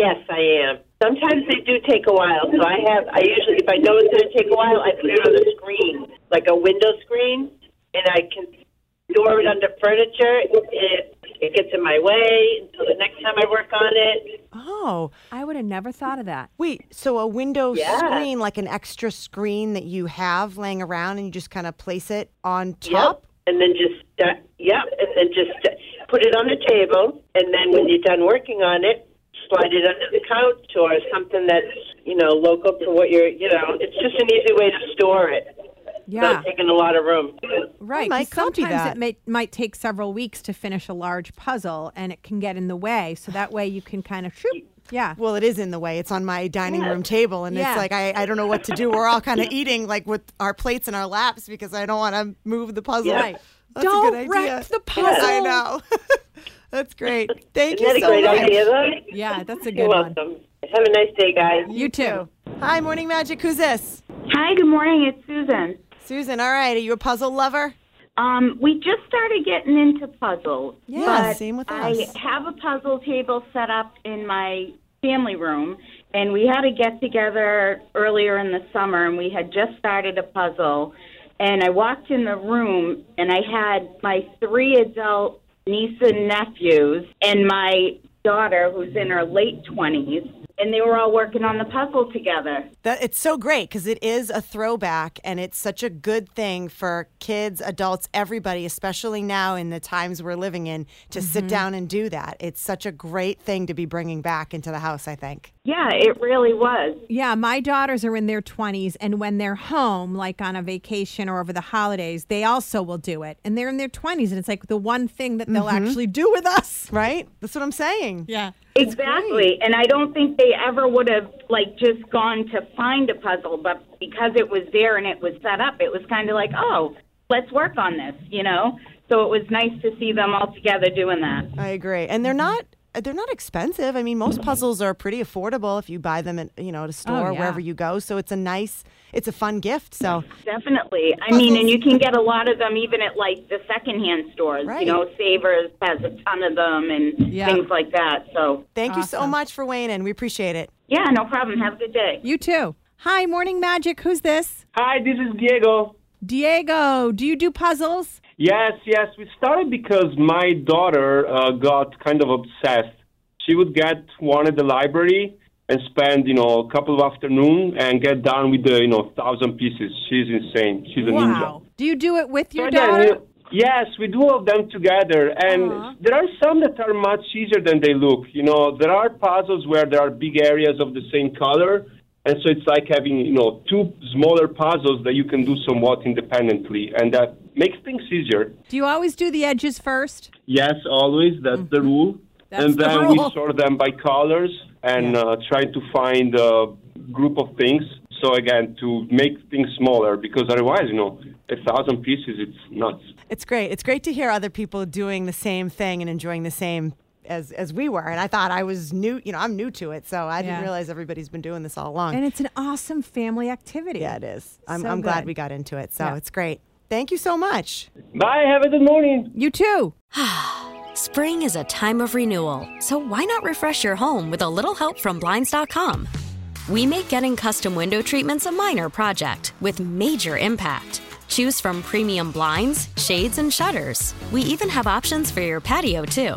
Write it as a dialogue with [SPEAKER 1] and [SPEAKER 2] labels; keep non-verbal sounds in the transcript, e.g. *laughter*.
[SPEAKER 1] Yes, I am. Sometimes they do take a while, so I have. I usually, if I know it's going to take a while, I put it on the screen, like a window screen, and I can store it under furniture. It it gets in my way until the next time I work on it.
[SPEAKER 2] Oh, I would have never thought of that.
[SPEAKER 3] Wait, so a window
[SPEAKER 1] Yeah.
[SPEAKER 3] screen, like an extra screen that you have laying around, and you just kind of place it on top?
[SPEAKER 1] Yep. And then just uh, yep, and then just uh, put it on the table, and then when you're done working on it, slide it under the couch or something that's you know local to what you're. You know, it's just an easy way to store it.
[SPEAKER 2] Yeah,
[SPEAKER 1] Not taking a lot of room.
[SPEAKER 2] right.
[SPEAKER 3] might
[SPEAKER 2] 'cause
[SPEAKER 3] copy
[SPEAKER 2] sometimes
[SPEAKER 3] that.
[SPEAKER 2] it may, might take several weeks to finish a large puzzle, and it can get in the way. So that way you can kind of shoot. Yeah.
[SPEAKER 3] Well, it is in the way. It's on my dining room table, and
[SPEAKER 2] Yeah.
[SPEAKER 3] it's like I, I don't know what to do. We're all kind of eating like with our plates in our laps because I don't want to move the puzzle.
[SPEAKER 2] Right.
[SPEAKER 3] That's
[SPEAKER 2] Don't
[SPEAKER 3] a good
[SPEAKER 2] wreck
[SPEAKER 3] idea.
[SPEAKER 2] the *laughs*
[SPEAKER 3] I
[SPEAKER 2] puzzle.
[SPEAKER 3] know. *laughs* That's great. Thank
[SPEAKER 1] Isn't that
[SPEAKER 3] you
[SPEAKER 1] a
[SPEAKER 3] so
[SPEAKER 1] great
[SPEAKER 3] much.
[SPEAKER 1] idea, though?
[SPEAKER 2] Yeah, that's a
[SPEAKER 1] You're
[SPEAKER 2] good one.
[SPEAKER 1] welcome. Have a nice day, guys.
[SPEAKER 2] You too.
[SPEAKER 3] Hi, Morning Magic. Who's this?
[SPEAKER 4] Hi, good morning. It's Susan.
[SPEAKER 3] Susan. All right. Are you a puzzle lover?
[SPEAKER 4] Um, we just started getting into puzzles.
[SPEAKER 3] Yeah,
[SPEAKER 4] but
[SPEAKER 3] same with us.
[SPEAKER 4] I have a puzzle table set up in my family room, and we had a get together earlier in the summer, and we had just started a puzzle. And I walked in the room, and I had my three adult niece and nephews, and my daughter, who's in her late 20s, and they were all working on the puzzle together.
[SPEAKER 3] That it's so great because it is a throwback and it's such a good thing for kids, adults, everybody, especially now in the times we're living in, to sit mm-hmm. down and do that. It's such a great thing to be bringing back into the house, I think.
[SPEAKER 4] Yeah, it really was.
[SPEAKER 2] Yeah, my daughters are in their 20s, and when they're home, like on a vacation or over the holidays, they also will do it. And they're in their 20s, and it's like the one thing that they'll mm-hmm. actually do with us.
[SPEAKER 3] Right? That's what I'm saying.
[SPEAKER 2] Yeah.
[SPEAKER 4] Exactly. And I don't think they ever would have like just gone to find a puzzle, but because it was there and it was set up, it was kind of like, oh, let's work on this, you know? So it was nice to see them all together doing that.
[SPEAKER 3] I agree. And they're not Uh, they're not expensive. I mean, most mm-hmm. puzzles are pretty affordable if you buy them at, you know, at a oh, store
[SPEAKER 2] Oh, yeah.
[SPEAKER 3] wherever you go. So it's a nice it's a fun gift. So
[SPEAKER 4] Definitely. I mean, and you can get a lot of them even at like the secondhand stores.
[SPEAKER 3] Right.
[SPEAKER 4] You know, Savers has a ton of them and
[SPEAKER 2] Yeah.
[SPEAKER 4] things like that. So,
[SPEAKER 3] thank you so much for weighing in. We appreciate it.
[SPEAKER 4] yeah, no problem. Have a good day.
[SPEAKER 2] You too. Hi, Morning Magic. Who's this?
[SPEAKER 5] Hi, this is Diego.
[SPEAKER 2] Diego. Do you do puzzles?
[SPEAKER 5] Yes, yes. We started because my daughter uh, got kind of obsessed. She would get one at the library and spend, you know, a couple of afternoon and get done with the, you know, thousand pieces. She's insane. She's a ninja.
[SPEAKER 2] Do you do it with your
[SPEAKER 5] So
[SPEAKER 2] daughter?
[SPEAKER 5] you- Yes, we do all of them together, and
[SPEAKER 2] Aw.
[SPEAKER 5] there are some that are much easier than they look. You know, there are puzzles where there are big areas of the same color, and so it's like having you know two smaller puzzles that you can do somewhat independently, and that makes things easier.
[SPEAKER 2] Do you always do the edges first?
[SPEAKER 5] Yes, always that's the rule,
[SPEAKER 2] Mm-hmm. That's
[SPEAKER 5] and
[SPEAKER 2] the
[SPEAKER 5] then
[SPEAKER 2] rule.
[SPEAKER 5] we *laughs* sort them by colors and uh, try to find a group of things. So again, to make things smaller, because otherwise, you know, a thousand pieces, it's nuts.
[SPEAKER 3] It's great. It's great to hear other people doing the same thing and enjoying the same as as we were. And I thought I was new, you know, I'm new to it, so I didn't realize everybody's been doing this all along.
[SPEAKER 2] And it's an awesome family activity.
[SPEAKER 3] yeah, it is. I'm,
[SPEAKER 2] So
[SPEAKER 3] I'm glad we got into it. So
[SPEAKER 2] Yeah.
[SPEAKER 3] it's great. Thank you so much.
[SPEAKER 5] Bye. Have a good morning.
[SPEAKER 2] You too. *sighs*
[SPEAKER 6] Spring is a time of renewal, so why not refresh your home with a little help from Blinds.com? We make getting custom window treatments a minor project with major impact. Choose from premium blinds, shades, and shutters. We even have options for your patio, too.